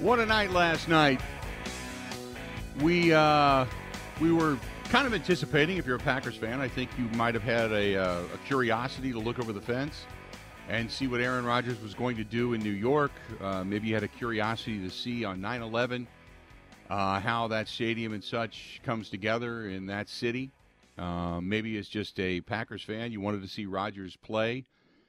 What a night last night. We uh, we were kind of anticipating. If you're a Packers fan, I think you might have had a, uh, a curiosity to look over the fence and see what Aaron Rodgers was going to do in New York. Uh, maybe you had a curiosity to see on 9 11 uh, how that stadium and such comes together in that city. Uh, maybe it's just a Packers fan. You wanted to see Rodgers play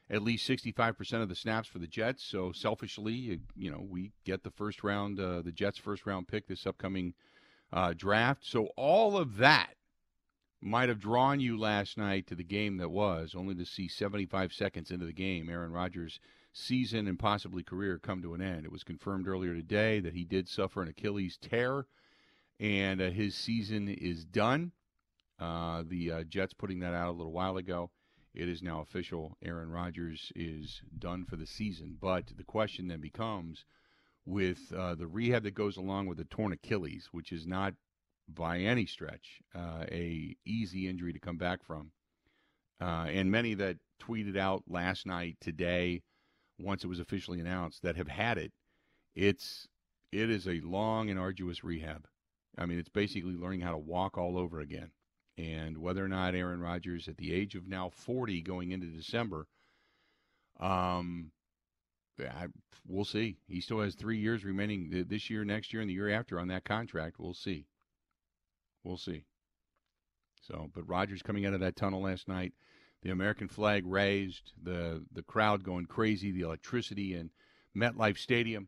at least 65% of the snaps for the Jets. So selfishly, you know, we get the first round, uh, the Jets' first round pick this upcoming uh, draft. So all of that might have drawn you last night to the game that was, only to see 75 seconds into the game, Aaron Rodgers' season and possibly career come to an end. It was confirmed earlier today that he did suffer an Achilles tear, and uh, his season is done. Uh, the uh, Jets putting that out a little while ago. It is now official. Aaron Rodgers is done for the season. But the question then becomes with uh, the rehab that goes along with the torn Achilles, which is not by any stretch uh, a easy injury to come back from. Uh, and many that tweeted out last night, today, once it was officially announced, that have had it, it's it is a long and arduous rehab. I mean, it's basically learning how to walk all over again. And whether or not Aaron Rodgers, at the age of now 40, going into December, um, I, we'll see. He still has three years remaining this year, next year, and the year after on that contract. We'll see. We'll see. So, but Rodgers coming out of that tunnel last night, the American flag raised, the the crowd going crazy, the electricity in MetLife Stadium,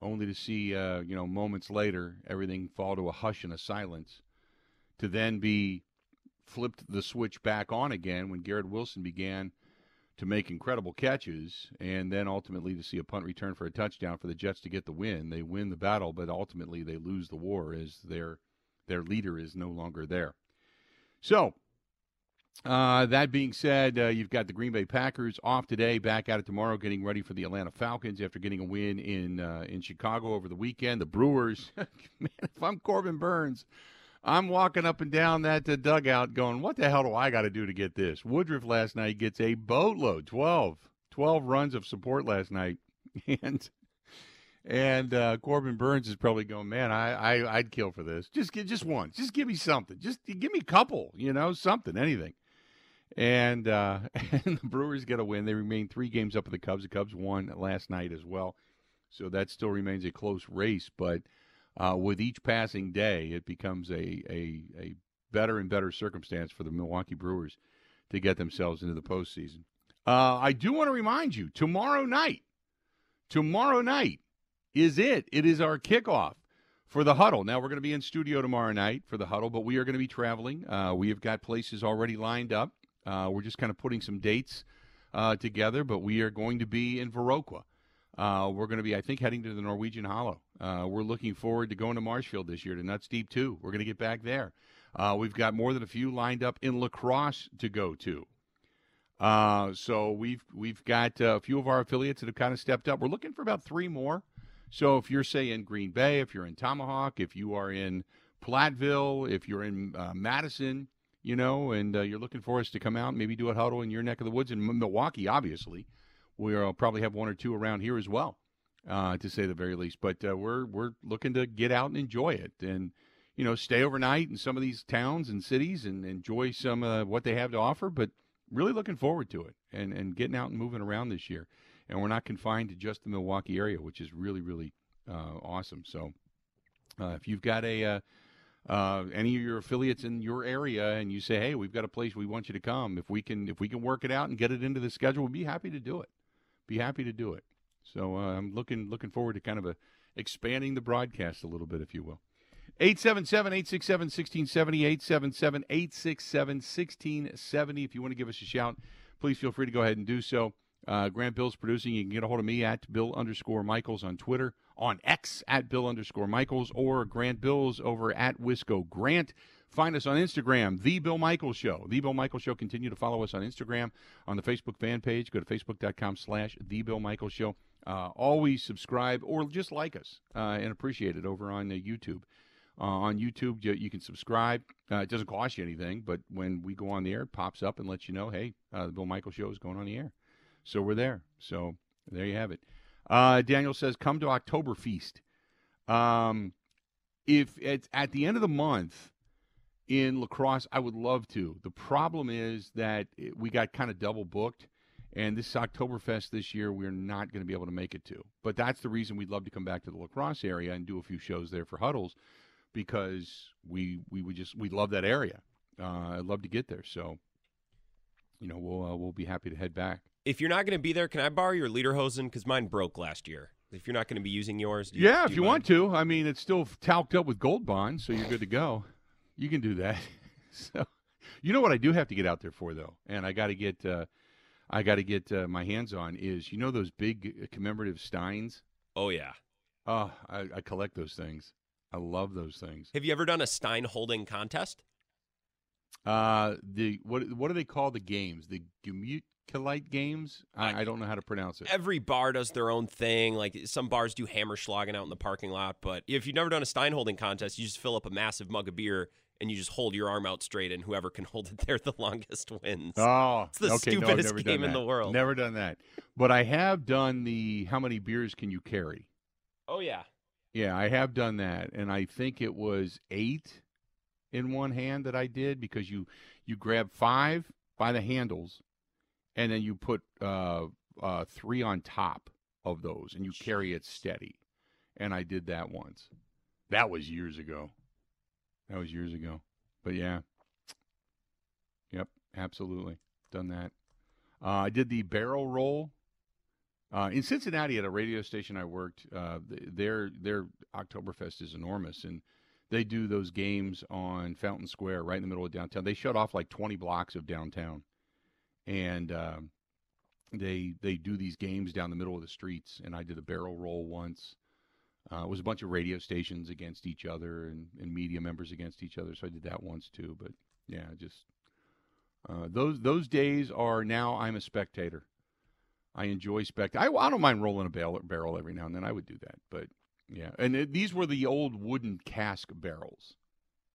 only to see, uh, you know, moments later, everything fall to a hush and a silence, to then be flipped the switch back on again when Garrett Wilson began to make incredible catches, and then ultimately to see a punt return for a touchdown for the Jets to get the win. They win the battle, but ultimately they lose the war as their their leader is no longer there. So, uh, that being said, uh, you've got the Green Bay Packers off today, back at it tomorrow, getting ready for the Atlanta Falcons after getting a win in uh, in Chicago over the weekend. The Brewers, man, if I'm Corbin Burnes, I'm walking up and down that uh, dugout going, what the hell do I got to do to get this? Woodruff last night gets a boatload, 12, 12 runs of support last night. And and uh, Corbin Burnes is probably going, man, I, I I'd kill for this. Just get just one. Just give me something. Just give me a couple. You know, something, anything. And uh, and the Brewers get a win. They remain three games up of the Cubs. The Cubs won last night as well, so that still remains a close race. But uh, with each passing day, it becomes a, a a better and better circumstance for the Milwaukee Brewers to get themselves into the postseason. Uh, I do want to remind you tomorrow night. Tomorrow night is it. It is our kickoff for the huddle. Now we're going to be in studio tomorrow night for the huddle, but we are going to be traveling. Uh, we have got places already lined up. Uh, we're just kind of putting some dates uh, together, but we are going to be in Viroqua. Uh, we're going to be, I think, heading to the Norwegian Hollow. Uh, we're looking forward to going to Marshfield this year to Nuts Deep too. We're going to get back there. Uh, we've got more than a few lined up in La Crosse to go to. so we've we've got a few of our affiliates that have kind of stepped up. We're looking for about three more. So if you're, say, in Green Bay, if you're in Tomahawk, if you are in Platteville, if you're in uh, Madison, you know, and uh, you're looking for us to come out maybe do a huddle in your neck of the woods in Milwaukee, obviously, we'll probably have one or two around here as well, uh, to say the very least. But uh, we're we're looking to get out and enjoy it, and you know, stay overnight in some of these towns and cities and enjoy some of what they have to offer. But really looking forward to it and and getting out and moving around this year and we're not confined to just the Milwaukee area, which is really, really uh, awesome. So, uh, if you've got a uh, uh, any of your affiliates in your area, and you say, "Hey, we've got a place we want you to come," if we can, if we can work it out and get it into the schedule, we'd be happy to do it. Be happy to do it. So uh, I'm looking looking forward to kind of a expanding the broadcast a little bit, if you will. 877 867 1670, 877 867 1670. If you want to give us a shout, please feel free to go ahead and do so. Uh, Grant Bill's producing. You can get a hold of me at Bill underscore Michaels on Twitter, on X at Bill underscore Michaels, or Grant Bills over at Wisco Grant. Find us on Instagram, The Bill Michaels Show. The Bill Michaels Show. Continue to follow us on Instagram, on the Facebook fan page. Go to facebook.com slash The Bill Michaels Show. Uh, always subscribe or just like us uh, and appreciate it over on uh, YouTube. Uh, on YouTube, you, you can subscribe. Uh, it doesn't cost you anything, but when we go on the air, it pops up and lets you know, hey, uh, the Bill Michaels Show is going on the air. So we're there. So there you have it. Daniel says, come to Oktoberfest. Um, if it's at the end of the month in La Crosse, I would love to. The problem is that we got kind of double booked, and this Oktoberfest this year we're not going to be able to make it to. But that's the reason we'd love to come back to the La Crosse area and do a few shows there for Huddles because we we would just we love that area. Uh, I'd love to get there, so you know we'll uh, we'll be happy to head back. If you're not going to be there, can I borrow your lederhosen? Because mine broke last year. If you're not going to be using yours, do you, yeah, if you mind? want to. I mean, it's still talked up with Gold Bond, so you're good to go. You can do that. so, you know what I do have to get out there for though, and I got to get uh, I got to get uh, my hands on is you know those big commemorative steins. Oh yeah. Oh, I, I collect those things. I love those things. Have you ever done a Stein holding contest? Uh, the what what do they call the games? The Gemütlichkeit games? I, I don't know how to pronounce it. Every bar does their own thing. Like some bars do hammer Hammerschlagen out in the parking lot, but if you've never done a Stein holding contest, you just fill up a massive mug of beer and you just hold your arm out straight, and whoever can hold it there the longest wins. Oh, It's the okay, stupidest never game in the world. Never done that, but I have done the how many beers can you carry? Oh yeah. Yeah, I have done that, and I think it was eight in one hand that I did because you you grab five by the handles, and then you put uh, uh, three on top of those, and you carry it steady. And I did that once. That was years ago. That was years ago. But yeah, yep, absolutely done that. Uh, I did the barrel roll uh, in Cincinnati, at a radio station I worked, uh, their their Oktoberfest is enormous, and they do those games on Fountain Square, right in the middle of downtown. They shut off like twenty blocks of downtown, and um they they do these games down the middle of the streets. And I did a barrel roll once. Uh, it was a bunch of radio stations against each other and, and media members against each other. So I did that once too. But yeah, just uh, those those days are now. I'm a spectator. I enjoy spect. I, I don't mind rolling a barrel, barrel every now and then. I would do that, but yeah. And it, these were the old wooden cask barrels.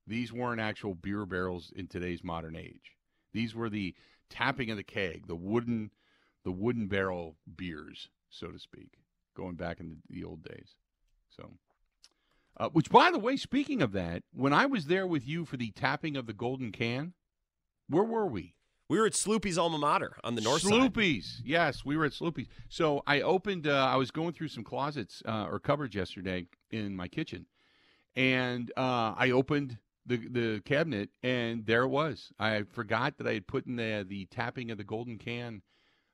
These weren't actual beer barrels in today's modern age. These were the tapping of the keg, the wooden, the wooden barrel beers, so to speak, going back in the, the old days. So, uh, which, by the way, speaking of that, when I was there with you for the tapping of the golden can, where were we? We were at Sloopy's alma mater on the north side. Sloopy's. Yes, we were at Sloopy's. So I opened. Uh, I was going through some closets uh, or cupboards yesterday in my kitchen, and uh, I opened the the cabinet, and there it was. I forgot that I had put in the the tapping of the golden can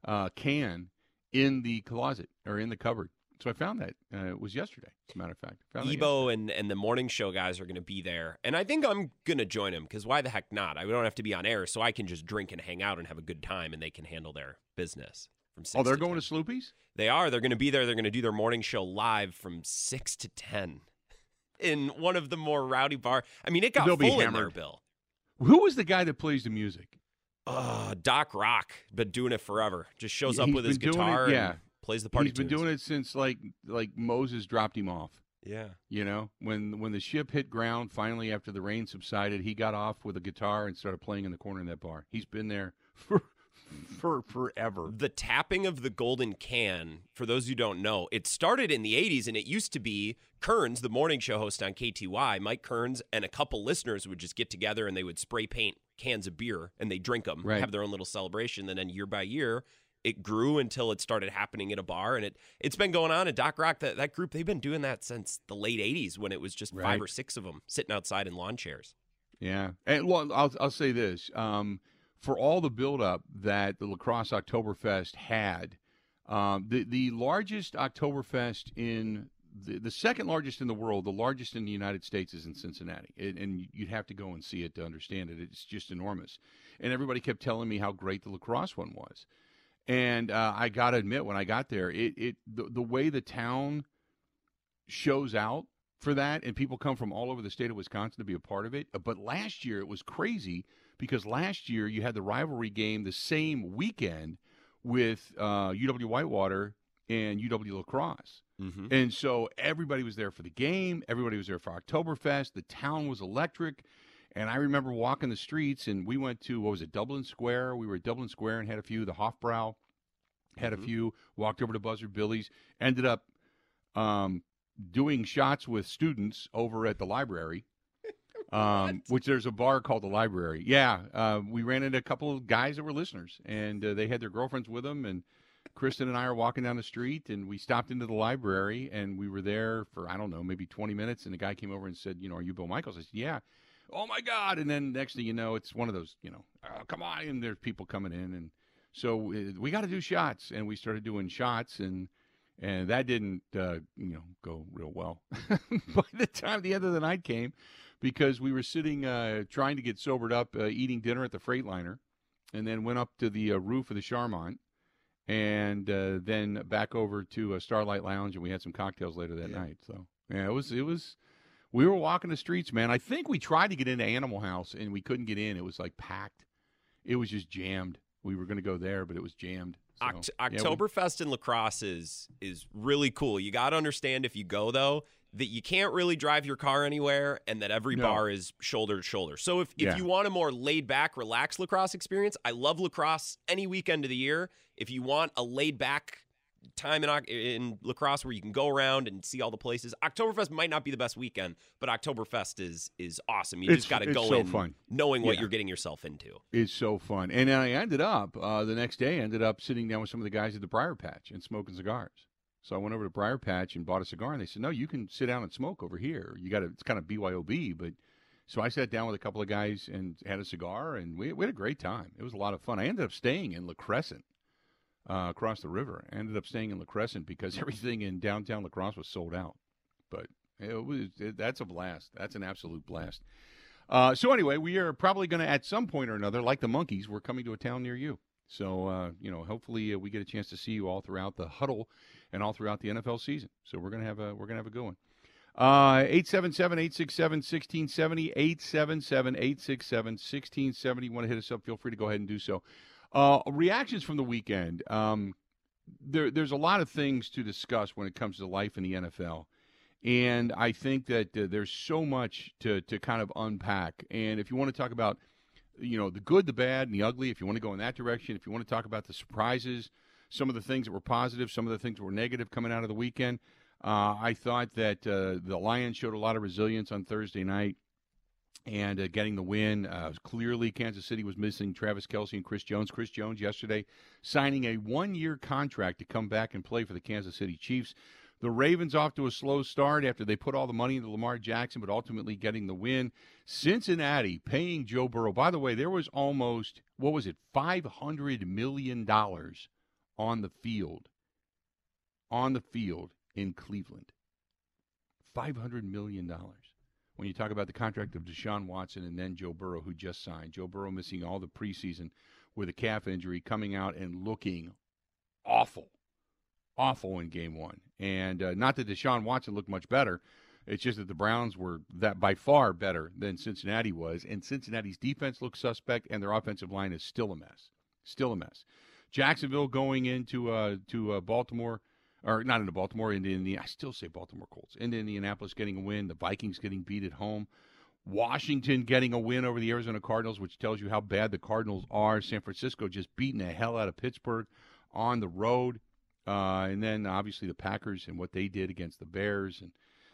uh, can in the closet or in the cupboard. So I found that. Uh, it was yesterday, as a matter of fact. Ebo and, and the morning show guys are going to be there. And I think I'm going to join them because why the heck not? I don't have to be on air, so I can just drink and hang out and have a good time, and they can handle their business from six Oh, they're to going 10. to Sloopy's. They are. They're going to be there. They're going to do their morning show live from 6 to 10 in one of the more rowdy bar. I mean, it got They'll be full in there. Bill. Who was the guy that plays the music? Uh, Doc Rock, been doing it forever. Just shows up He's with his doing it- guitar yeah. Plays the party He's been tunes. doing it since like like Moses dropped him off. Yeah. You know, when when the ship hit ground finally after the rain subsided, he got off with a guitar and started playing in the corner of that bar. He's been there for for forever. The tapping of the golden can, for those who don't know, it started in the 80s and it used to be Kearns, the morning show host on KTY, Mike Kearns, and a couple listeners would just get together and they would spray paint cans of beer and they drink them, Right. have their own little celebration. And then year by year, it grew until it started happening at a bar. And it, it's been going on at Doc Rock. That, that group, they've been doing that since the late 80s when it was just Right. five or six of them sitting outside in lawn chairs. Yeah, and well, I'll I'll say this: um, for all the buildup that the La Crosse Oktoberfest had, um, the the largest Oktoberfest in the, the second largest in the world, the largest in the United States is in Cincinnati, it, and you'd have to go and see it to understand it. It's just enormous, and everybody kept telling me how great the La Crosse one was, and uh, I got to admit, when I got there, it it the, the way the town shows out for that, and people come from all over the state of Wisconsin to be a part of it. But last year it was crazy because last year you had the rivalry game the same weekend with uh, UW Whitewater and UW La Crosse. Mm-hmm. And so everybody was there for the game. Everybody was there for Oktoberfest. The town was electric. And I remember walking the streets, and we went to, what was it, Dublin Square? We were at Dublin Square and had a few. The Hofbrau had Mhm. a few. Walked over to Buzzard Billy's. Ended up um, doing shots with students over at the library. Um, which there's a bar called the library. Yeah, uh, we ran into a couple of guys that were listeners, and uh, they had their girlfriends with them. And Kristen and I are walking down the street, and we stopped into the library, and we were there for I don't know, maybe 20 minutes. And the guy came over and said, "You know, are you Bill Michaels?" I said, "Yeah." Oh my God! And then next thing you know, it's one of those, you know, oh, come on, and there's people coming in, and so uh, we got to do shots, and we started doing shots, and and that didn't, uh, you know, go real well. By the time the end of the night came because we were sitting uh, trying to get sobered up, uh, eating dinner at the Freightliner, and then went up to the uh, roof of the Charmant and uh, then back over to a Starlight Lounge, and we had some cocktails later that yeah. night. So yeah, it was it was. We were walking the streets, man. I think we tried to get into Animal House and we couldn't get in. It was like packed. It was just jammed. We were going to go there, but it was jammed. So, Oct- Oktoberfest yeah, we- in La Crosse is is really cool. You got to understand if you go though that you can't really drive your car anywhere and that every no. bar is shoulder to shoulder. So if, if yeah. you want a more laid back, relaxed La Crosse experience, I love La Crosse any weekend of the year. If you want a laid back time in, in La Crosse where you can go around and see all the places, Oktoberfest might not be the best weekend, but Oktoberfest is is awesome. You it's, just got to go so in fun. knowing what you're getting yourself into. It's so fun. And I ended up, uh, the next day, I ended up sitting down with some of the guys at the Briar Patch and smoking cigars. So I went over to Briar Patch and bought a cigar, and they said, "No, you can sit down and smoke over here. You got to. It's kind of BYOB, but." So I sat down with a couple of guys and had a cigar, and we, we had a great time. It was a lot of fun. I ended up staying in La Crescent, uh, across the river. I ended up staying in La Crescent because everything in downtown La Crosse was sold out. But it was it, that's a blast. That's an absolute blast. Uh, so anyway, we are probably going to at some point or another, like the monkeys, we're coming to a town near you. So uh, you know, hopefully uh, we get a chance to see you all throughout the huddle and all throughout the NFL season. So we're gonna have a we're gonna have a good one. Uh, 877-867-1670, 877-867-1670. Want to hit us up? Feel free to go ahead and do so. Uh, reactions from the weekend. Um, there, there's a lot of things to discuss when it comes to life in the NFL. And I think that uh, there's so much to, to kind of unpack. And if you want to talk about, you know, the good, the bad, and the ugly, if you want to go in that direction, if you want to talk about the surprises, some of the things that were positive, some of the things that were negative coming out of the weekend. Uh, I thought that uh, the Lions showed a lot of resilience on Thursday night and uh, getting the win. Uh, clearly, Kansas City was missing Travis Kelce and Chris Jones. Chris Jones yesterday signing a one year contract to come back and play for the Kansas City Chiefs. The Ravens off to a slow start after they put all the money into Lamar Jackson, but ultimately getting the win. Cincinnati paying Joe Burrow. By the way, there was almost, what was it, $500 million on the field, on the field in Cleveland. $500 million. When you talk about the contract of Deshaun Watson and then Joe Burrow, who just signed, Joe Burrow missing all the preseason with a calf injury, coming out and looking awful, awful in game one. And uh, not that Deshaun Watson looked much better. It's just that the Browns were that by far better than Cincinnati was, and Cincinnati's defense looks suspect, and their offensive line is still a mess. Still a mess. Jacksonville going into uh, to uh, Baltimore, or not into Baltimore, into Indiana. I still say Baltimore Colts. Into Indianapolis getting a win. The Vikings getting beat at home. Washington getting a win over the Arizona Cardinals, which tells you how bad the Cardinals are. San Francisco just beating the hell out of Pittsburgh on the road. Uh, and then obviously the Packers and what they did against the Bears and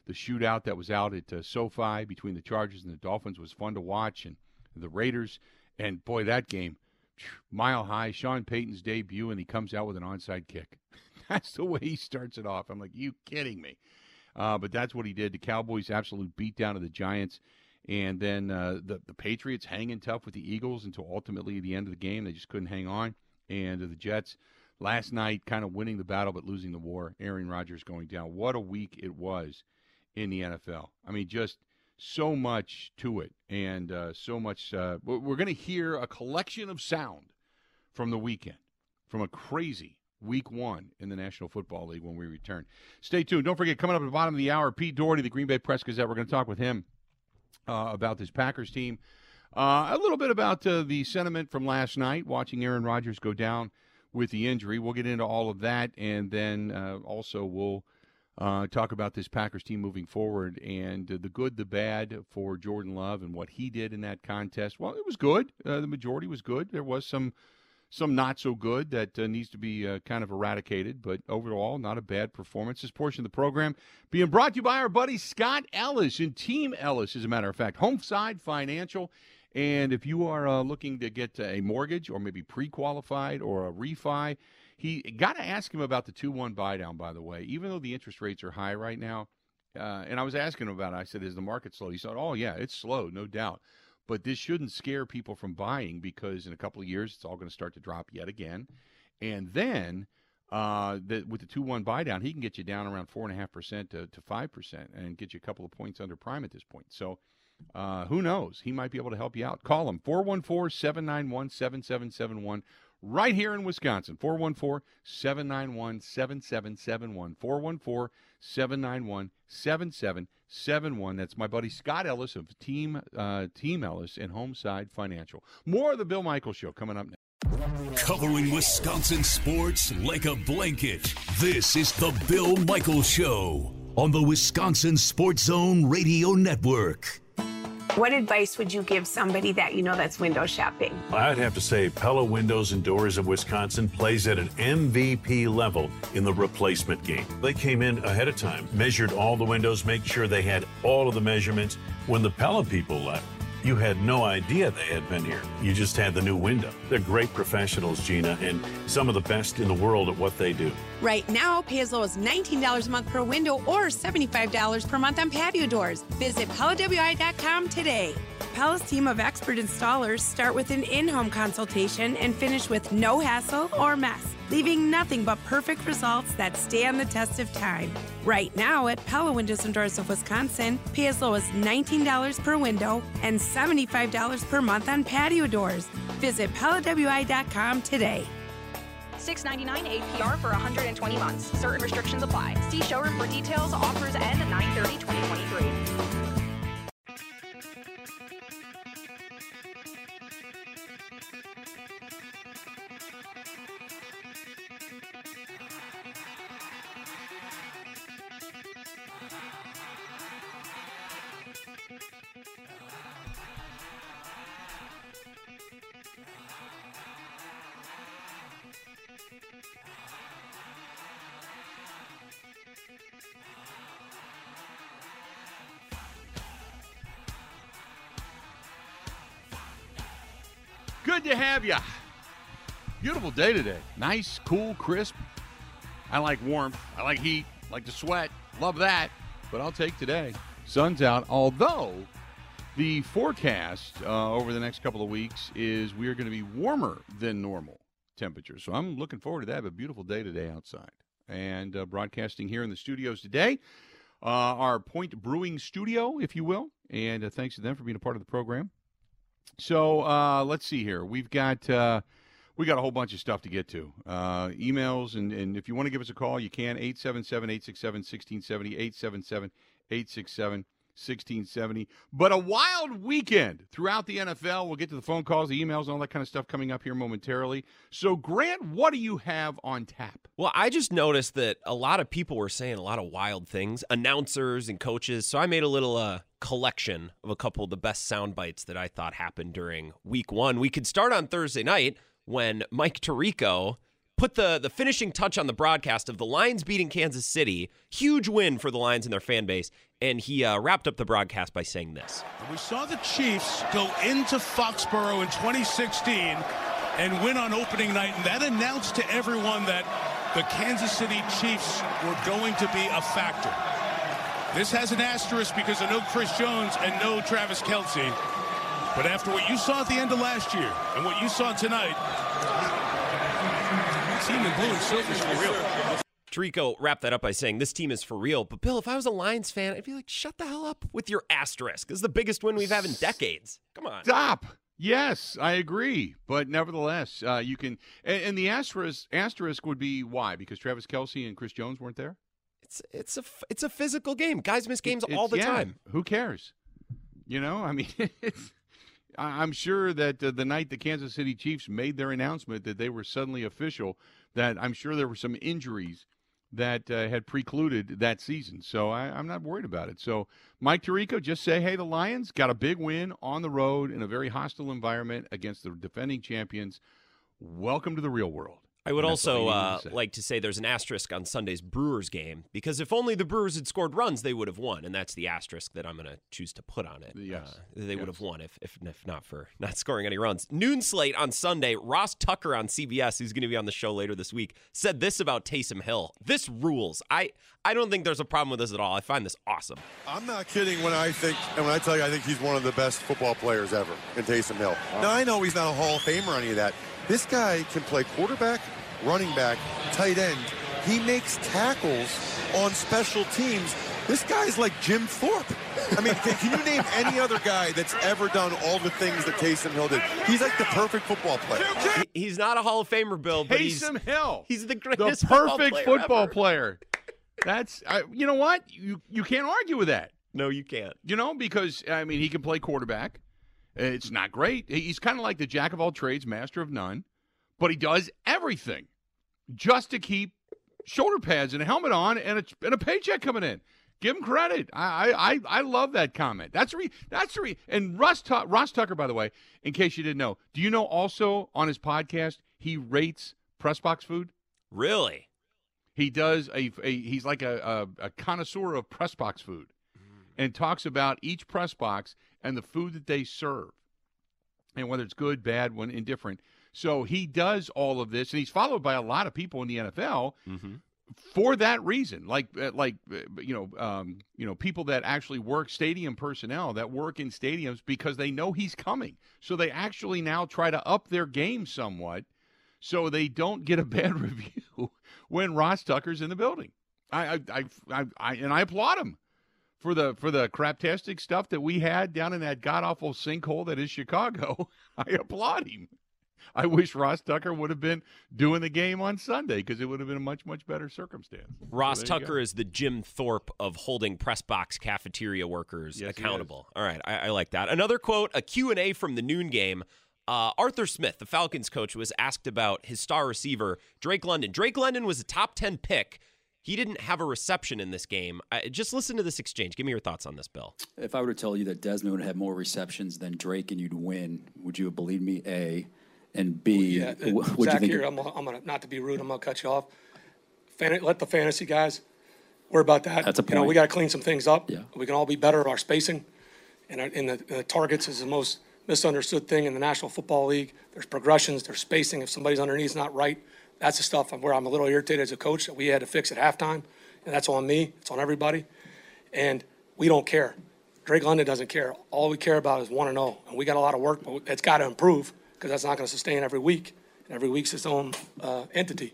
the shootout that was out at uh, SoFi between the Chargers and the Dolphins was fun to watch. And the Raiders, and boy, that game mile high. Sean Payton's debut, and he comes out with an onside kick. that's the way he starts it off. I'm like, you kidding me? Uh, but that's what he did. The Cowboys absolute beat down of the Giants, and then uh, the the Patriots hanging tough with the Eagles until ultimately the end of the game they just couldn't hang on, and the Jets last night kind of winning the battle but losing the war. Aaron Rodgers going down. What a week it was in the NFL. I mean, just so much to it, and uh, so much. Uh, we're going to hear a collection of sound from the weekend, from a crazy week one in the National Football League when we return. Stay tuned. Don't forget, coming up at the bottom of the hour, Pete Dougherty, the Green Bay Press Gazette. We're going to talk with him uh, about this Packers team. Uh, a little bit about uh, the sentiment from last night, watching Aaron Rodgers go down with the injury. We'll get into all of that, and then uh, also we'll uh, talk about this Packers team moving forward and uh, the good, the bad for Jordan Love and what he did in that contest. Well, it was good. Uh, the majority was good. There was some some not so good that uh, needs to be uh, kind of eradicated. But overall, not a bad performance. This portion of the program being brought to you by our buddy Scott Ellis and Team Ellis, as a matter of fact, Homeside Financial. And if you are uh, looking to get a mortgage or maybe pre-qualified or a refi, he got to ask him about the two-one buy down. By the way, even though the interest rates are high right now, uh, and I was asking him about it. I said, "Is the market slow?" He said, "Oh yeah, it's slow, no doubt." But this shouldn't scare people from buying because in a couple of years it's all going to start to drop yet again, and then uh, the, with the two one buy down, he can get you down around four and a half percent to five percent and get you a couple of points under prime at this point. So. Uh, who knows? He might be able to help you out. Call him 414 791 7771 right here in Wisconsin. 414 791 7771. 414 791 7771. That's my buddy Scott Ellis of Team uh, Team Ellis and Homeside Financial. More of the Bill Michaels Show coming up next. Covering Wisconsin sports like a blanket. This is the Bill Michaels Show on the Wisconsin Sports Zone Radio Network. What advice would you give somebody that you know that's window shopping? I'd have to say Pella Windows and Doors of Wisconsin plays at an MVP level in the replacement game. They came in ahead of time, measured all the windows, make sure they had all of the measurements. When the Pella people left, you had no idea they had been here. You just had the new window. They're great professionals, Gina, and some of the best in the world at what they do. Right now, pay as low as $19 a month per window or $75 per month on patio doors. Visit PellaWI.com today. Pella's team of expert installers start with an in home consultation and finish with no hassle or mess leaving nothing but perfect results that stand the test of time. Right now at Pella Windows and Doors of Wisconsin, pay as low as $19 per window and $75 per month on patio doors. Visit PellaWI.com today. $6.99 APR for 120 months. Certain restrictions apply. See showroom for details. Offers end 930 2023. Good to have you. Beautiful day today. Nice, cool, crisp. I like warmth. I like heat. I like to sweat. Love that. But I'll take today. Sun's out. Although the forecast uh, over the next couple of weeks is we are going to be warmer than normal temperatures. So I'm looking forward to that. A beautiful day today outside. And uh, broadcasting here in the studios today, uh, our Point Brewing Studio, if you will. And uh, thanks to them for being a part of the program. So uh, let's see here. We've got uh, we got a whole bunch of stuff to get to. Uh, emails and, and if you want to give us a call, you can 877-867-1670, 877-867 1670. But a wild weekend throughout the NFL. We'll get to the phone calls, the emails, and all that kind of stuff coming up here momentarily. So, Grant, what do you have on tap? Well, I just noticed that a lot of people were saying a lot of wild things, announcers and coaches. So I made a little uh, collection of a couple of the best sound bites that I thought happened during week one. We could start on Thursday night when Mike Tirico put the the finishing touch on the broadcast of the Lions beating Kansas City. Huge win for the Lions and their fan base. And he uh, wrapped up the broadcast by saying this. We saw the Chiefs go into Foxborough in 2016 and win on opening night, and that announced to everyone that the Kansas City Chiefs were going to be a factor. This has an asterisk because of no Chris Jones and no Travis Kelce. But after what you saw at the end of last year and what you saw tonight, team in blue and silver is for real. Tirico wrapped that up by saying, This team is for real. But Bill, if I was a Lions fan, I'd be like, Shut the hell up with your asterisk. This is the biggest win we've had in decades. Come on. Stop. Yes, I agree. But nevertheless, uh, you can. And, and, the asterisk, asterisk would be why? Because Travis Kelce and Chris Jones weren't there? It's, it's, a, it's a physical game. Guys miss games it's, all the yeah, time. Who cares? You know, I mean, it's. I'm sure that uh, the night the Kansas City Chiefs made their announcement that they were suddenly official, that I'm sure there were some injuries that uh, had precluded that season. So I, am not worried about it. So Mike Tirico, just say, hey, the Lions got a big win on the road in a very hostile environment against the defending champions. welcome to the real world. I would And that's what also uh, like to say there's an asterisk on Sunday's Brewers game because if only the Brewers had scored runs, they would have won, and that's the asterisk that I'm going to choose to put on it. Yes. Uh, they would have won if, if if not for not scoring any runs. Noon slate on Sunday. Ross Tucker on CBS, who's going to be on the show later this week, said this about Taysom Hill. This rules. I I don't think there's a problem with this at all. I find this awesome. I'm not kidding when I think, and when I tell you I think he's one of the best football players ever in Taysom Hill. Now, I know he's not a Hall of Famer or any of that. This guy can play quarterback, running back, tight end. He makes tackles on special teams. This guy's like Jim Thorpe. I mean, can, can you name any other guy that's ever done all the things that Taysom Hill did? He's like the perfect football player. He's not a Hall of Famer, Bill, but he's Hill. he's the the greatest football perfect player football ever. player. That's I, you know what you you can't argue with that. No, you can't. You know because I mean he can play quarterback. It's not great. He's kind of like the jack of all trades, master of none, but he does everything just to keep shoulder pads and a helmet on and a, and a paycheck coming in. Give him credit. I I I, love that comment. That's re that's re and Russ Tu- Ross Tucker, by the way, in case you didn't know, do you know also on his podcast he rates press box food? Really? He does a, a he's like a, a, a connoisseur of press box food, mm. and talks about each press box and the food that they serve, and whether it's good, bad, when indifferent. So he does all of this, and he's followed by a lot of people in the NFL Mm-hmm. for that reason. Like uh, like uh, you know um, you know people that actually work stadium personnel that work in stadiums because they know he's coming. So they actually now try to up their game somewhat, so they don't get a bad review when Ross Tucker's in the building. I I I, I, I and I applaud him for the for the craptastic stuff that we had down in that god awful sinkhole that is Chicago. I applaud him. I wish Ross Tucker would have been doing the game on Sunday because it would have been a much much better circumstance. Ross So Tucker go. is the Jim Thorpe of holding press box cafeteria workers Yes, accountable. All right, I, I like that. Another quote, a Q&A from the noon game. Uh, Arthur Smith, the Falcons coach, was asked about his star receiver, Drake London. Drake London was a top 10 pick. He didn't have a reception in this game. I, just listen to this exchange. Give me your thoughts on this, Bill. If I were to tell you that Desmond would have more receptions than Drake and you'd win, would you have believed me? A, and B, Yeah, w- uh, would you Zach think? here, I'm, I'm gonna, not to be rude, I'm gonna cut you off. Fan, let the fantasy guys worry about that. That's a point. You know, we gotta clean some things up. Yeah. We can all be better at our spacing. And, our- and the, the targets is the most misunderstood thing in the National Football League. There's progressions, there's spacing. If somebody's underneath is not right, that's the stuff where I'm a little irritated as a coach that we had to fix at halftime. And that's on me, it's on everybody. And we don't care. Drake London doesn't care. All we care about is one and zero, and we got a lot of work, but it's got to improve because that's not going to sustain every week. And every week's its own uh, entity.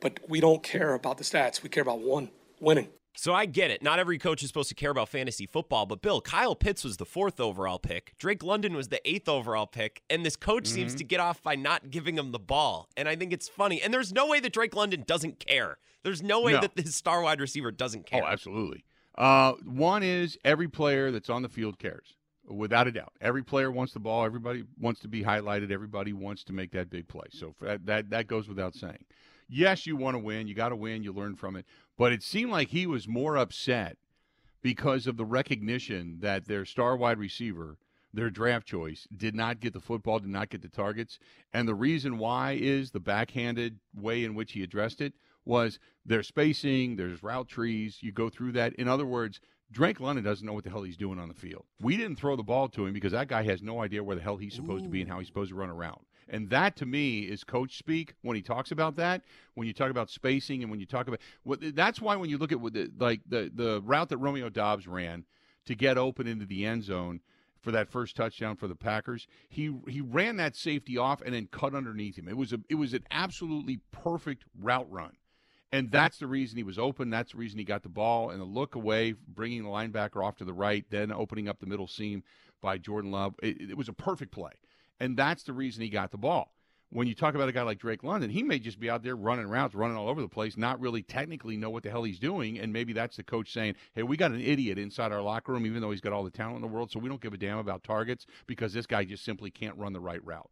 But we don't care about the stats. We care about one winning. So I get it. Not every coach is supposed to care about fantasy football, but Bill, Kyle Pitts was the fourth overall pick. Drake London was the eighth overall pick, and this coach Mm-hmm. seems to get off by not giving him the ball. And I think it's funny. And there's no way that Drake London doesn't care. There's no way No. that this star wide receiver doesn't care. Oh, absolutely. Uh, one is every player that's on the field cares, without a doubt. Every player wants the ball. Everybody wants to be highlighted. Everybody wants to make that big play. So for that that, that goes without saying. Yes, you want to win. You got to win. You learn from it. But it seemed like he was more upset because of the recognition that their star wide receiver, their draft choice, did not get the football, did not get the targets. And the reason why is the backhanded way in which he addressed it was there's spacing, there's route trees, you go through that. In other words, Drake London doesn't know what the hell he's doing on the field. We didn't throw the ball to him because that guy has no idea where the hell he's supposed to be and how he's supposed to run around. And that to me is coach speak when he talks about that. When you talk about spacing and when you talk about what that's why when you look at what the, like the the route that Romeo Doubs ran to get open into the end zone for that first touchdown for the Packers, he he ran that safety off and then cut underneath him. It was a it was an absolutely perfect route run. And that's the reason he was open. That's the reason he got the ball and the look away, bringing the linebacker off to the right, then opening up the middle seam by Jordan Love. It, it was a perfect play. And that's the reason he got the ball. When you talk about a guy like Drake London, he may just be out there running routes, running all over the place, not really technically know what the hell he's doing. And maybe that's the coach saying, hey, we got an idiot inside our locker room, even though he's got all the talent in the world. So we don't give a damn about targets because this guy just simply can't run the right route.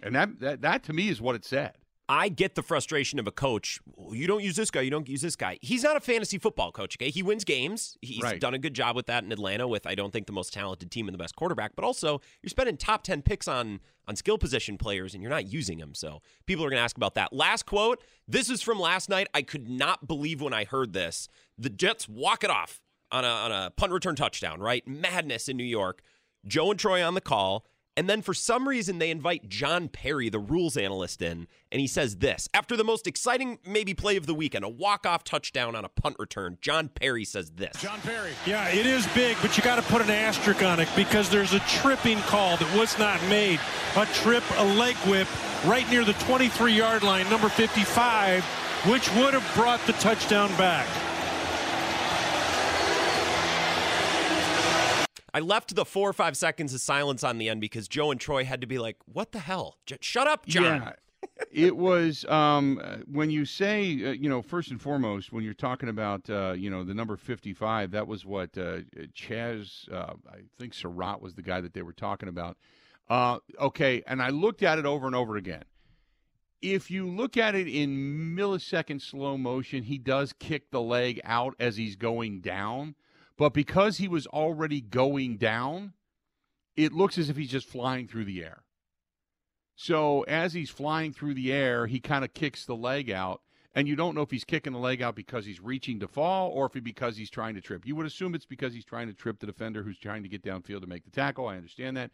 And that, that, that to me is what it said. I get the frustration of a coach. You don't use this guy. You don't use this guy. He's not a fantasy football coach. Okay, he wins games. He's Right. done a good job with that in Atlanta. With I don't think the most talented team and the best quarterback, but also you're spending top ten picks on on skill position players and you're not using them. So people are going to ask about that. Last quote. This is from last night. I could not believe when I heard this. The Jets walk it off on a on a punt return touchdown. Right, madness in New York. Joe and Troy on the call. And then for some reason, they invite John Perry, the rules analyst, in, and he says this After the most exciting, maybe play of the weekend, a walk off touchdown on a punt return, John Perry says this. John Perry. Yeah, it is big, but you got to put an asterisk on it because there's a tripping call that was not made. A trip, a leg whip, right near the 23 yard line, number 55, which would have brought the touchdown back. I left the four or five seconds of silence on the end because Joe and Troy had to be like, What the hell? J- shut up, John. Yeah. it was um, when you say, uh, you know, first and foremost, when you're talking about, uh, you know, the number 55, that was what uh, Chazz, uh, I think Surratt was the guy that they were talking about. Uh, okay, and I looked at it over and over again. If you look at it in millisecond slow motion, he does kick the leg out as he's going down. But because he was already going down, it looks as if he's just flying through the air. So as he's flying through the air, he kind of kicks the leg out, and you don't know if he's kicking the leg out because he's reaching to fall or if he, because he's trying to trip. You would assume it's because he's trying to trip the defender who's trying to get downfield to make the tackle. I understand that,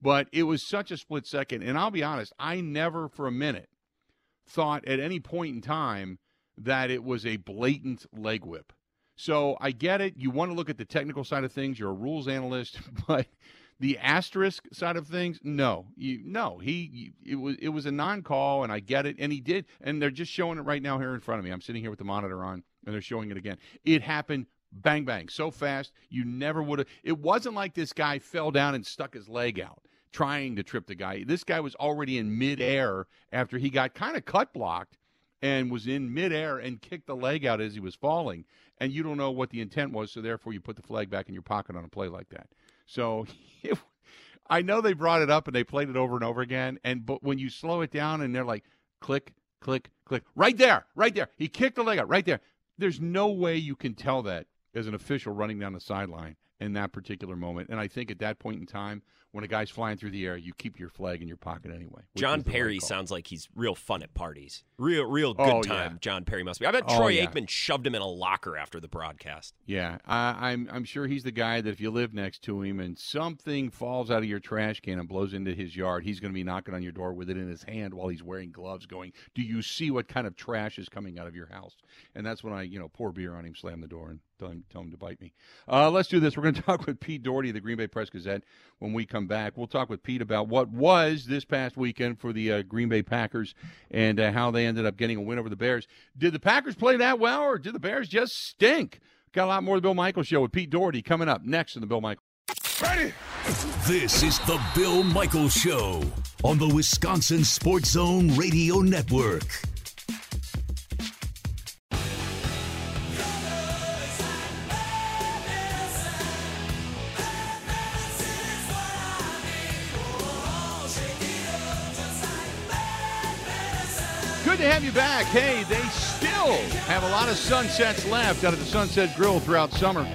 but it was such a split second, and I'll be honest, I never for a minute thought at any point in time that it was a blatant leg whip. So I get it. You want to look at the technical side of things. You're a rules analyst, but the asterisk side of things, no, you, no. He it was it was a non-call, and I get it. And he did, and they're just showing it right now here in front of me. I'm sitting here with the monitor on, and they're showing it again. It happened. Bang bang, so fast you never would have. It wasn't like this guy fell down and stuck his leg out trying to trip the guy. This guy was already in midair after he got kind of cut blocked and was in midair and kicked the leg out as he was falling. And you don't know what the intent was, so therefore you put the flag back in your pocket on a play like that. So it, I know they brought it up and they played it over and over again. And but when you slow it down and they're like click, click, click, right there, right there, he kicked the leg out, right there. There's no way you can tell that as an official running down the sideline in that particular moment. And I think at that point in time, when a guy's flying through the air, you keep your flag in your pocket anyway. John the right Perry sounds like he's real fun at parties. Real, real good Oh, time. yeah. John Perry must be. I bet Oh, Troy yeah. Aikman shoved him in a locker after the broadcast. Yeah, I, I'm I'm sure he's the guy that if you live next to him and something falls out of your trash can and blows into his yard, he's going to be knocking on your door with it in his hand while he's wearing gloves, going, "Do you see what kind of trash is coming out of your house?" And that's when I, you know, pour beer on him, slam the door, and tell him tell him to bite me. Uh, let's do this. We're going to talk with Pete Dougherty of the Green Bay Press Gazette when we come back. We'll talk with Pete about what was this past weekend for the uh, Green Bay Packers and uh, how they ended up getting a win over the Bears. Did the Packers play that well, or did the Bears just stink? Got a lot more of the Bill Michaels show with Pete Dougherty coming up next in the Bill Michaels. Ready? This is the Bill Michaels Show on the Wisconsin Sports Zone Radio Network. Back. Hey, they still have a lot of sunsets left out at the Sunset Grill throughout summer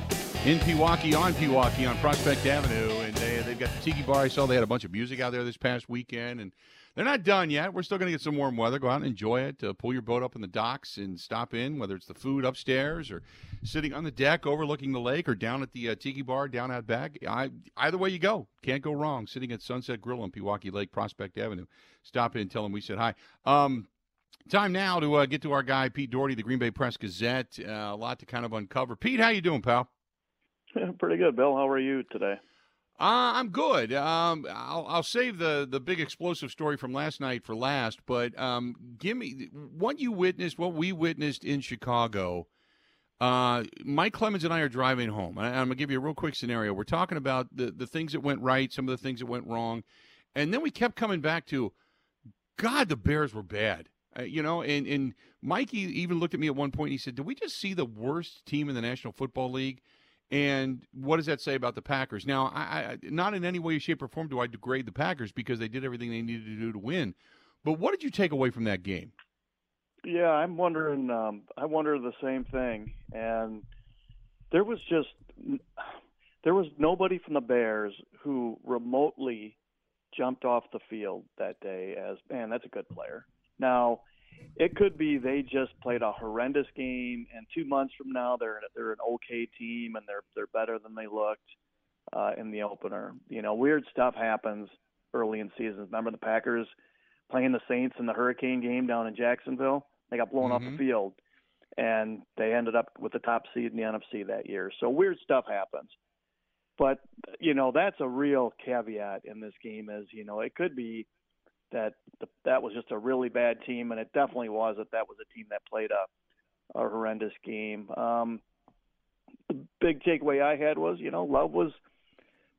in Pewaukee, on Pewaukee, on Prospect Avenue. And they, they've got the Tiki Bar. I saw they had a bunch of music out there this past weekend. And they're not done yet. We're still going to get some warm weather. Go out and enjoy it. Uh, pull your boat up in the docks and stop in, whether it's the food upstairs or sitting on the deck overlooking the lake or down at the uh, Tiki Bar down out back. I, either way you go, can't go wrong. Sitting at Sunset Grill on Pewaukee Lake, Prospect Avenue. Stop in, tell them we said hi. Um, Time now to uh, get to our guy Pete Dougherty, the Green Bay Press Gazette. Uh, a lot to kind of uncover. Pete, how you doing, pal? Pretty good, Bill. How are you today? Uh, I'm good. Um, I'll, I'll save the, the big explosive story from last night for last, but um, give me what you witnessed, what we witnessed in Chicago. Uh, Mike Clemens and I are driving home. I, I'm going to give you a real quick scenario. We're talking about the, the things that went right, some of the things that went wrong, and then we kept coming back to, God, the Bears were bad. Uh, you know, and, and Mikey even looked at me at one point and he said, Did we just see the worst team in the National Football League? And what does that say about the Packers? Now, I, I not in any way, shape, or form do I degrade the Packers because they did everything they needed to do to win. But what did you take away from that game? Yeah, I'm wondering. Um, I wonder the same thing. And there was just there was nobody from the Bears who remotely jumped off the field that day as man, that's a good player. Now, it could be they just played a horrendous game, and two months from now they're they're an okay team and they're they're better than they looked uh, in the opener. You know, weird stuff happens early in seasons. Remember the Packers playing the Saints in the Hurricane game down in Jacksonville? They got blown Mhm. off the field, and they ended up with the top seed in the NFC that year. So weird stuff happens. But you know that's a real caveat in this game. Is you know it could be that that was just a really bad team, and it definitely was that that was a team that played a, a horrendous game. Um, the big takeaway I had was you know Love was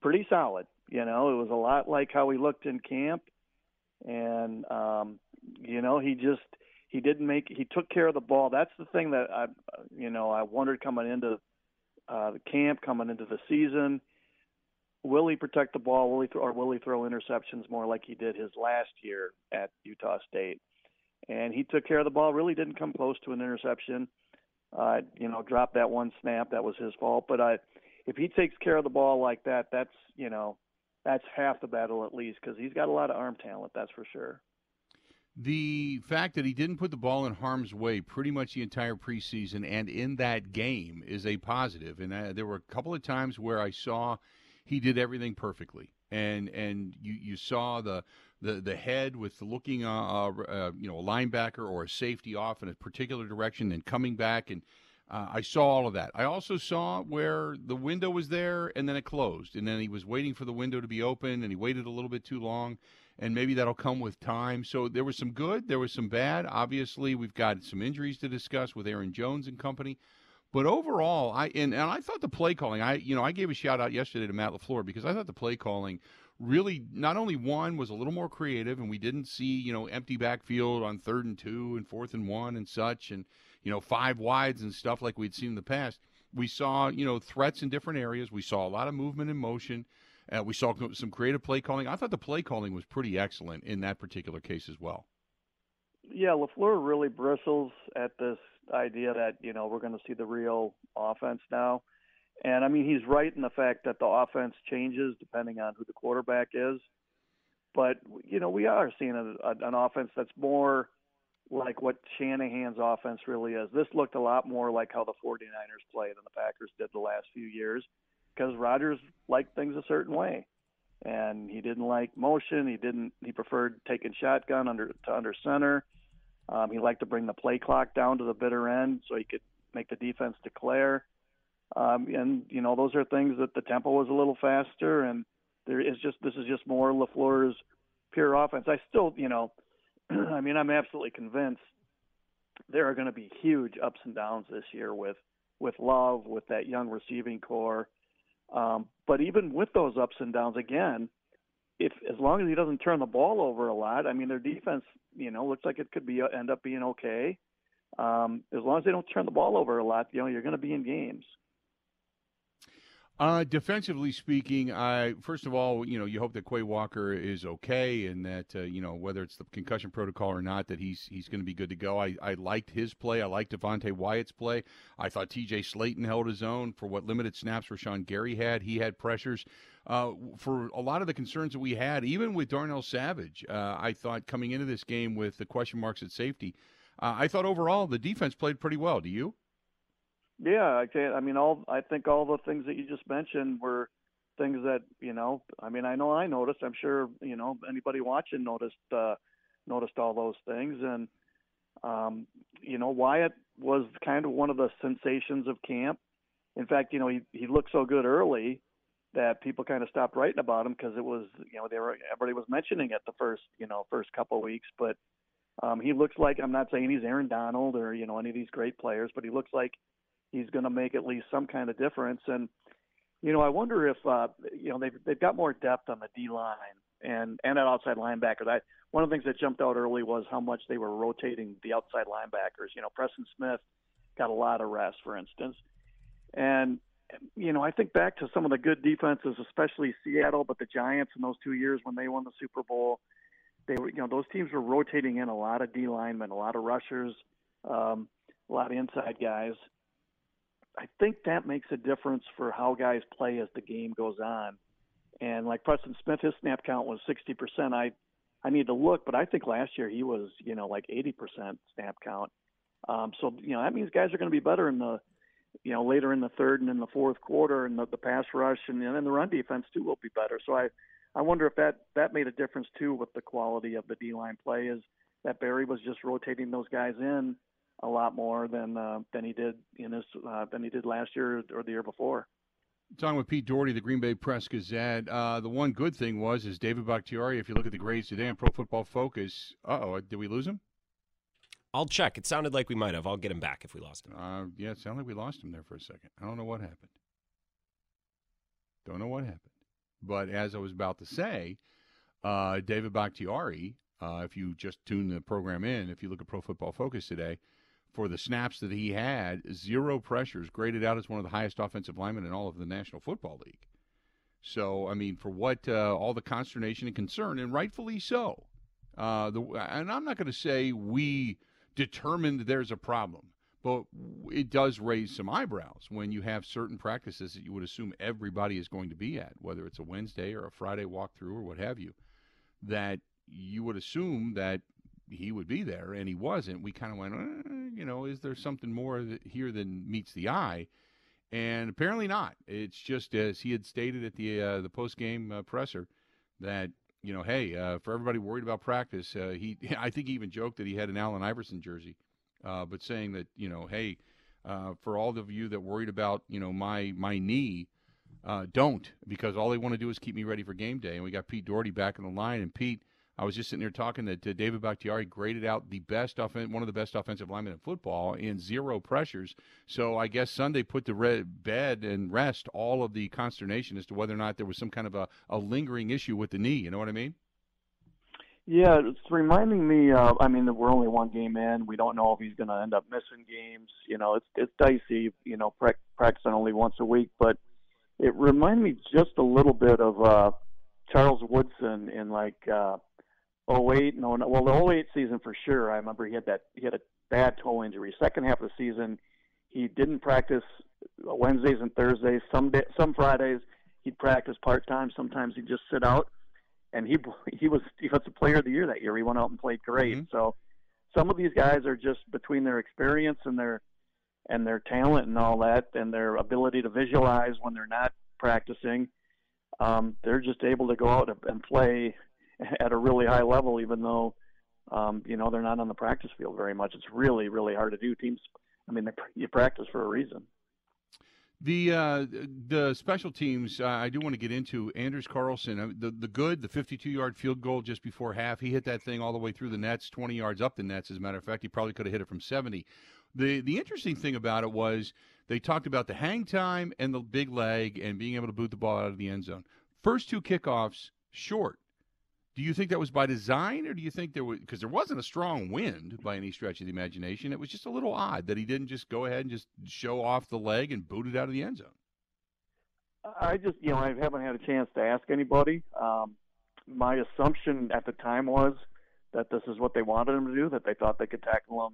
pretty solid. You know it was a lot like how he looked in camp, and um, you know he just he didn't make he took care of the ball. That's the thing that I you know I wondered coming into uh, the camp, coming into the season. Will he protect the ball? Will he throw, or will he throw interceptions more like he did his last year at Utah State? And he took care of the ball. Really didn't come close to an interception. Uh, you know, dropped that one snap. That was his fault. But I, if he takes care of the ball like that, that's you know, that's half the battle at least because he's got a lot of arm talent. That's for sure. The fact that he didn't put the ball in harm's way pretty much the entire preseason and in that game is a positive. And uh, there were a couple of times where I saw he did everything perfectly, and and you you saw the the the head with looking uh, uh, uh you know a linebacker or a safety off in a particular direction and coming back and. Uh, I saw all of that. I also saw where the window was there and then it closed, and then he was waiting for the window to be open, and he waited a little bit too long, and maybe that'll come with time. So there was some good, there was some bad. Obviously, we've got some injuries to discuss with Aaron Jones and company, but overall, I and, and I thought the play calling. I you know I gave a shout out yesterday to Matt Lafleur because I thought the play calling really not only one was a little more creative, and we didn't see you know empty backfield on third and two and fourth and one and such, and you know five wides and stuff like we'd seen in the past. We saw you know threats in different areas. We saw a lot of movement and motion. Uh, we saw some creative play calling. I thought the play calling was pretty excellent in that particular case as well. Yeah, Lafleur really bristles at this idea that you know we're going to see the real offense now, and I mean he's right in the fact that the offense changes depending on who the quarterback is, but you know we are seeing a, a, an offense that's more like what Shanahan's offense really is. This looked a lot more like how the 49ers play than the Packers did the last few years because Rodgers liked things a certain way. And he didn't like motion. He didn't. He preferred taking shotgun under to under center. Um, he liked to bring the play clock down to the bitter end so he could make the defense declare. Um, and you know those are things that the tempo was a little faster, and there is just this is just more Lafleur's pure offense. I still, you know, I mean, I'm absolutely convinced there are going to be huge ups and downs this year with with Love, with that young receiving core. Um, but even with those ups and downs, again, if as long as he doesn't turn the ball over a lot, I mean, their defense, you know, looks like it could be end up being okay. Um, as long as they don't turn the ball over a lot, you know, you're going to be in games. Uh, defensively speaking, I first of all, you know, you hope that Quay Walker is okay, and that uh, you know whether it's the concussion protocol or not, that he's he's going to be good to go. I, I liked his play. I liked Devonte Wyatt's play. I thought T.J. Slaton held his own for what limited snaps Rashan Gary had. He had pressures. Uh, for a lot of the concerns that we had, even with Darnell Savage, uh, I thought coming into this game with the question marks at safety, uh, I thought overall the defense played pretty well. Do you? Yeah, I can't. I mean, all I think all the things that you just mentioned were things that you know. I mean, I know I noticed. I'm sure you know anybody watching noticed uh, noticed all those things, and um, you know Wyatt was kind of one of the sensations of camp. In fact, you know he he looked so good early that people kind of stopped writing about him because it was you know they were everybody was mentioning it the first you know first couple of weeks, but um, he looks like I'm not saying he's Aaron Donald or you know any of these great players, but he looks like he's going to make at least some kind of difference. And you know, I wonder if uh, you know they've they've got more depth on the D line and and at outside linebacker. That one of the things that jumped out early was how much they were rotating the outside linebackers. You know, Preston Smith got a lot of rest, for instance, and you know, I think back to some of the good defenses, especially Seattle, but the Giants in those two years when they won the Super Bowl. they were, you know, those teams were rotating in a lot of D linemen, a lot of rushers, um, a lot of inside guys. I think that makes a difference for how guys play as the game goes on. And like Preston Smith, his snap count was 60%. I I need to look, but I think last year he was, you know, like 80% snap count. Um, so you know that means guys are going to be better in the, you know, later in the third and in the fourth quarter, and the, the pass rush and, and then the run defense too will be better. So I, I wonder if that that made a difference too with the quality of the D line play. Is that Barry was just rotating those guys in a lot more than uh, than he did in his uh, than he did last year or the year before. Talking with Pete Dougherty, the Green Bay Press Gazette. Uh, the one good thing was is David Bakhtiari. If you look at the grades today on Pro Football Focus, uh oh, did we lose him? I'll check. It sounded like we might have. I'll get him back if we lost him. Uh, yeah, it sounded like we lost him there for a second. I don't know what happened. Don't know what happened. But as I was about to say, uh, David Bakhtiari, uh, if you just tune the program in, if you look at Pro Football Focus today, for the snaps that he had, zero pressures, graded out as one of the highest offensive linemen in all of the National Football League. So, I mean, for what uh, all the consternation and concern, and rightfully so. Uh, the, and I'm not going to say we determined there's a problem, but it does raise some eyebrows when you have certain practices that you would assume everybody is going to be at, whether it's a Wednesday or a Friday walkthrough or what have you, that you would assume that he would be there, and he wasn't. We kind of went, eh, you know, is there something more here than meets the eye? And apparently not. It's just as he had stated at the uh, the post game uh, presser that you know, hey, uh, for everybody worried about practice, uh, he I think he even joked that he had an Allen Iverson jersey, uh, but saying that you know, hey, for all of you that worried about you know my my knee, don't because all they want to do is keep me ready for game day. And we got Pete Dougherty back in the line, and Pete. I was just sitting there talking that uh, David Bakhtiari graded out the best offen- one of the best offensive linemen in football in zero pressures. So I guess Sunday put to re- bed and rest all of the consternation as to whether or not there was some kind of a, a lingering issue with the knee. You know what I mean? Yeah, it's reminding me. Uh, I mean, we're only one game in. We don't know if he's going to end up missing games. You know, it's it's dicey. You know, practicing only once a week, but it reminded me just a little bit of uh, Charles Woodson in like uh, 08, no, no, well, the 08 season for sure. I remember he had that he had a bad toe injury. Second half of the season, he didn't practice Wednesdays and Thursdays. Some day, some Fridays he'd practice part time. Sometimes he'd just sit out. And he he was defensive player of the year that year. He went out and played great. Mm-hmm. So some of these guys are just between their experience and their and their talent and all that, and their ability to visualize when they're not practicing. Um, they're just able to go out and play at a really high level, even though um, you know they're not on the practice field very much. It's really really hard to do. Teams, I mean, you practice for a reason. The uh, the special teams uh, I do want to get into Anders Carlson uh, the the good the 52 yard field goal just before half he hit that thing all the way through the nets 20 yards up the nets as a matter of fact he probably could have hit it from 70 the the interesting thing about it was they talked about the hang time and the big leg and being able to boot the ball out of the end zone first two kickoffs short do you think that was by design, or do you think there was because there wasn't a strong wind by any stretch of the imagination? It was just a little odd that he didn't just go ahead and just show off the leg and boot it out of the end zone. I just, you know, I haven't had a chance to ask anybody. Um, my assumption at the time was that this is what they wanted him to do. That they thought they could tackle him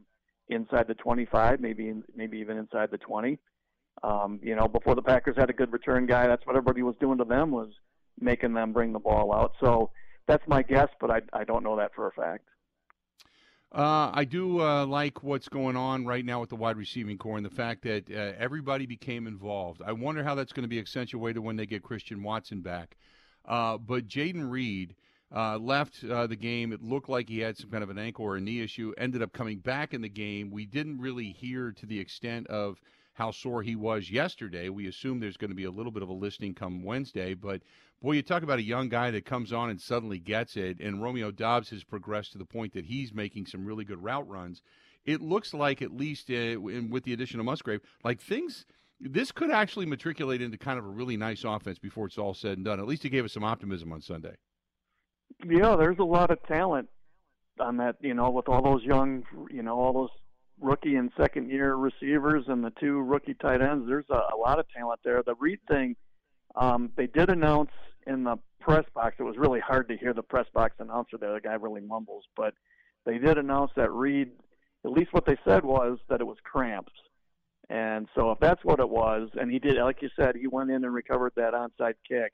inside the 25, maybe maybe even inside the 20. Um, you know, before the Packers had a good return guy, that's what everybody was doing to them was making them bring the ball out. So that's my guess, but I I don't know that for a fact. Uh, I do uh, like what's going on right now with the wide receiving core and the fact that uh, everybody became involved. I wonder how that's going to be accentuated when they get Christian Watson back. Uh, but Jayden Reed uh, left uh, the game. It looked like he had some kind of an ankle or a knee issue. Ended up coming back in the game. We didn't really hear to the extent of how sore he was yesterday. We assume there's going to be a little bit of a listing come Wednesday, but boy, you talk about a young guy that comes on and suddenly gets it, and Romeo Doubs has progressed to the point that he's making some really good route runs. It looks like, at least uh, with the addition of Musgrave, like things. This could actually matriculate into kind of a really nice offense before it's all said and done. At least it gave us some optimism on Sunday. Yeah, there's a lot of talent on that. You know, with all those young, you know, all those rookie and second year receivers and the two rookie tight ends. There's a, a lot of talent there. The Reed thing, um, they did announce in the press box, it was really hard to hear the press box announcer there. The guy really mumbles, but they did announce that Reed. At least what they said was that it was cramps. And so if that's what it was, and he did, like you said, he went in and recovered that onside kick.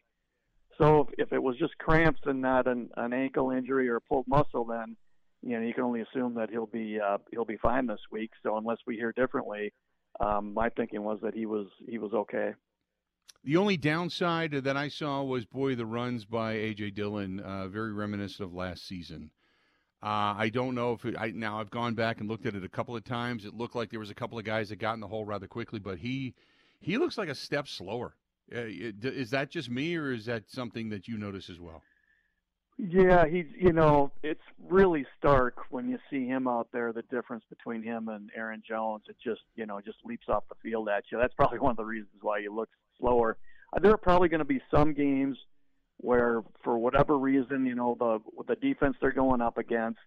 So if, if it was just cramps and not an, an ankle injury or a pulled muscle, then you know you can only assume that he'll be uh, he'll be fine this week. So unless we hear differently, um, my thinking was that he was he was okay. The only downside that I saw was, boy, the runs by AJ Dillon, uh, very reminiscent of last season. Uh, I don't know if it, I now I've gone back and looked at it a couple of times. It looked like there was a couple of guys that got in the hole rather quickly, but he he looks like a step slower. Uh, is that just me, or is that something that you notice as well? Yeah, he's you know it's really stark when you see him out there. The difference between him and Aaron Jones, it just you know just leaps off the field at you. That's probably one of the reasons why he looks slower. Uh, there are probably going to be some games where, for whatever reason, you know the the defense they're going up against,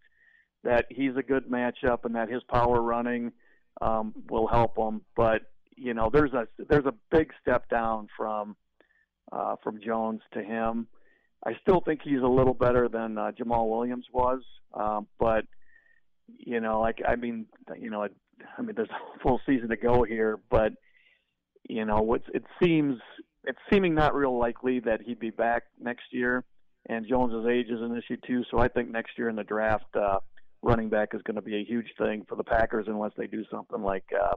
that he's a good matchup and that his power running um, will help him. But you know there's a there's a big step down from uh, from Jones to him. I still think he's a little better than uh, Jamaal Williams was, um, but you know, like I mean, you know, it, I mean, there's a full season to go here, but you know, what's it seems it's seeming not real likely that he'd be back next year, and Jones's age is an issue too. So I think next year in the draft, uh, running back is going to be a huge thing for the Packers unless they do something like, uh,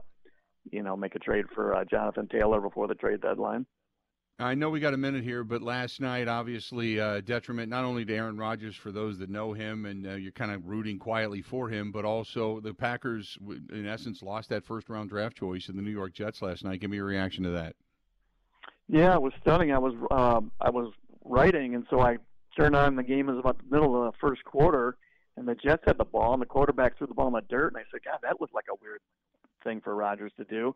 you know, make a trade for uh, Jonathan Taylor before the trade deadline. I know we got a minute here, but last night, obviously, uh, detriment not only to Aaron Rodgers for those that know him, and uh, you're kind of rooting quietly for him, but also the Packers, in essence, lost that first round draft choice in the New York Jets last night. Give me a reaction to that. Yeah, it was stunning. I was um, I was writing, and so I turned on the game. Was about the middle of the first quarter, and the Jets had the ball, and the quarterback threw the ball in the dirt, and I said, God, that looked like a weird thing for Rodgers to do.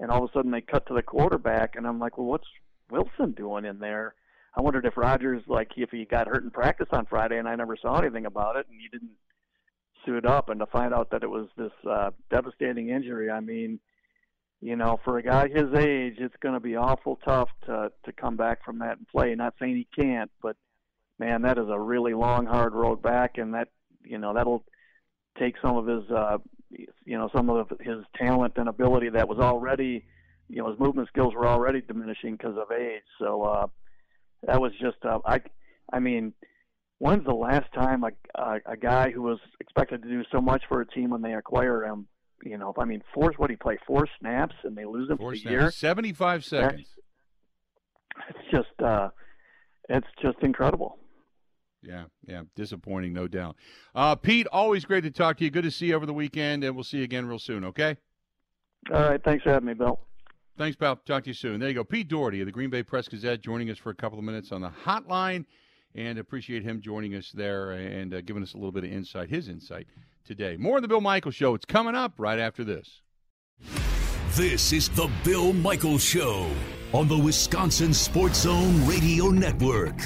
And all of a sudden, they cut to the quarterback, and I'm like, well, what's Wilson doing in there? I wondered if Rodgers, like, if he got hurt in practice on Friday, and I never saw anything about it, and he didn't suit up, and to find out that it was this uh, devastating injury, I mean, you know, for a guy his age, it's going to be awful tough to to come back from that and play. Not saying he can't, but man, that is a really long, hard road back, and that you know that'll take some of his, uh, you know, some of his talent and ability that was already you know his movement skills were already diminishing because of age. So uh, that was just uh, I I mean, when's the last time a, a a guy who was expected to do so much for a team when they acquire him, you know, I mean, four what he you play four snaps and they lose him four for the snaps, year? seventy five seconds. That's, it's just uh, it's just incredible. Yeah, yeah, disappointing, no doubt. Uh, Pete, always great to talk to you. Good to see you over the weekend, and we'll see you again real soon. Okay. All right, thanks for having me, Bill. Thanks, pal. Talk to you soon. There you go. Pete Dougherty of the Green Bay Press Gazette joining us for a couple of minutes on the hotline and appreciate him joining us there and uh, giving us a little bit of insight, his insight today. More of the Bill Michaels Show. It's coming up right after this. This is the Bill Michaels Show on the Wisconsin Sports Zone Radio Network.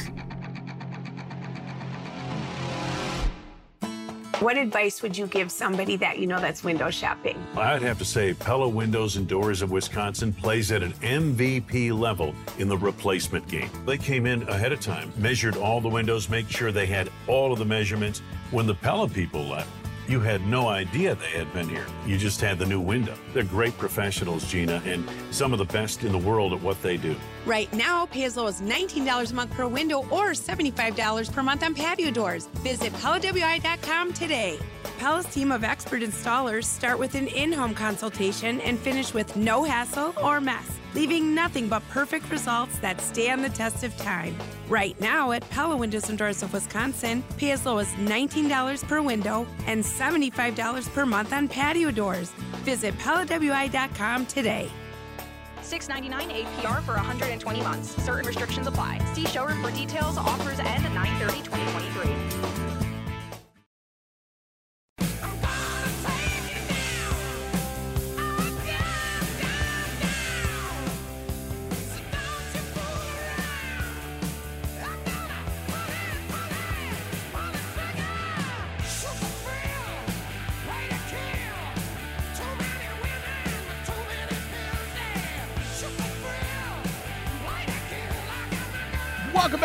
What advice would you give somebody that you know that's window shopping? I'd have to say Pella Windows and Doors of Wisconsin plays at an MVP level in the replacement game. They came in ahead of time, measured all the windows, make sure they had all of the measurements. When the Pella people left, you had no idea they had been here. You just had the new window. They're great professionals, Gina, and some of the best in the world at what they do. Right now, pay as low as $19 a month per window or $75 per month on patio doors. Visit PellaWI.com today. Pella's team of expert installers start with an in home consultation and finish with no hassle or mess, leaving nothing but perfect results that stand the test of time. Right now at Pella Windows and Doors of Wisconsin, pay as low as $19 per window and $75 per month on patio doors. Visit PellaWI.com today. $6.99 APR for 120 months. Certain restrictions apply. See showroom for details. Offers end 9 2023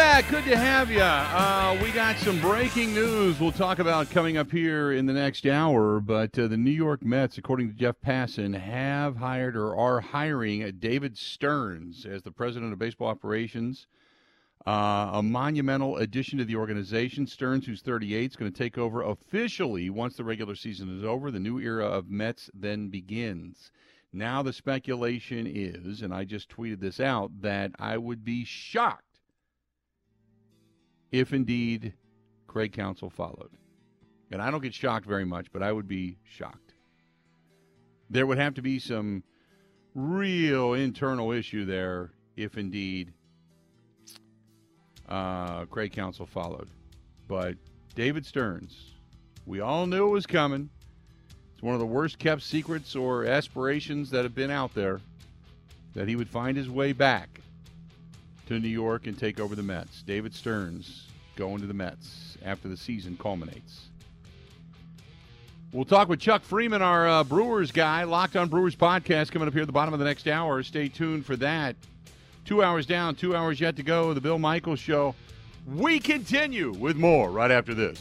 back. Good to have you. Uh, we got some breaking news we'll talk about coming up here in the next hour. But uh, the New York Mets, according to Jeff Passan, have hired or are hiring David Stearns as the president of baseball operations. Uh, a monumental addition to the organization. Stearns, who's 38, is going to take over officially once the regular season is over. The new era of Mets then begins. Now, the speculation is, and I just tweeted this out, that I would be shocked if indeed Craig Counsell followed. And I don't get shocked very much, but I would be shocked. There would have to be some real internal issue there if indeed uh, Craig Counsell followed. But David Stearns, we all knew it was coming. It's one of the worst kept secrets or aspirations that have been out there that he would find his way back to New York and take over the Mets. David Stearns going to the Mets after the season culminates. We'll talk with Chuck Freeman, our uh, Brewers guy, Locked on Brewers podcast, coming up here at the bottom of the next hour. Stay tuned for that. Two hours down, two hours yet to go. The Bill Michaels Show. We continue with more right after this.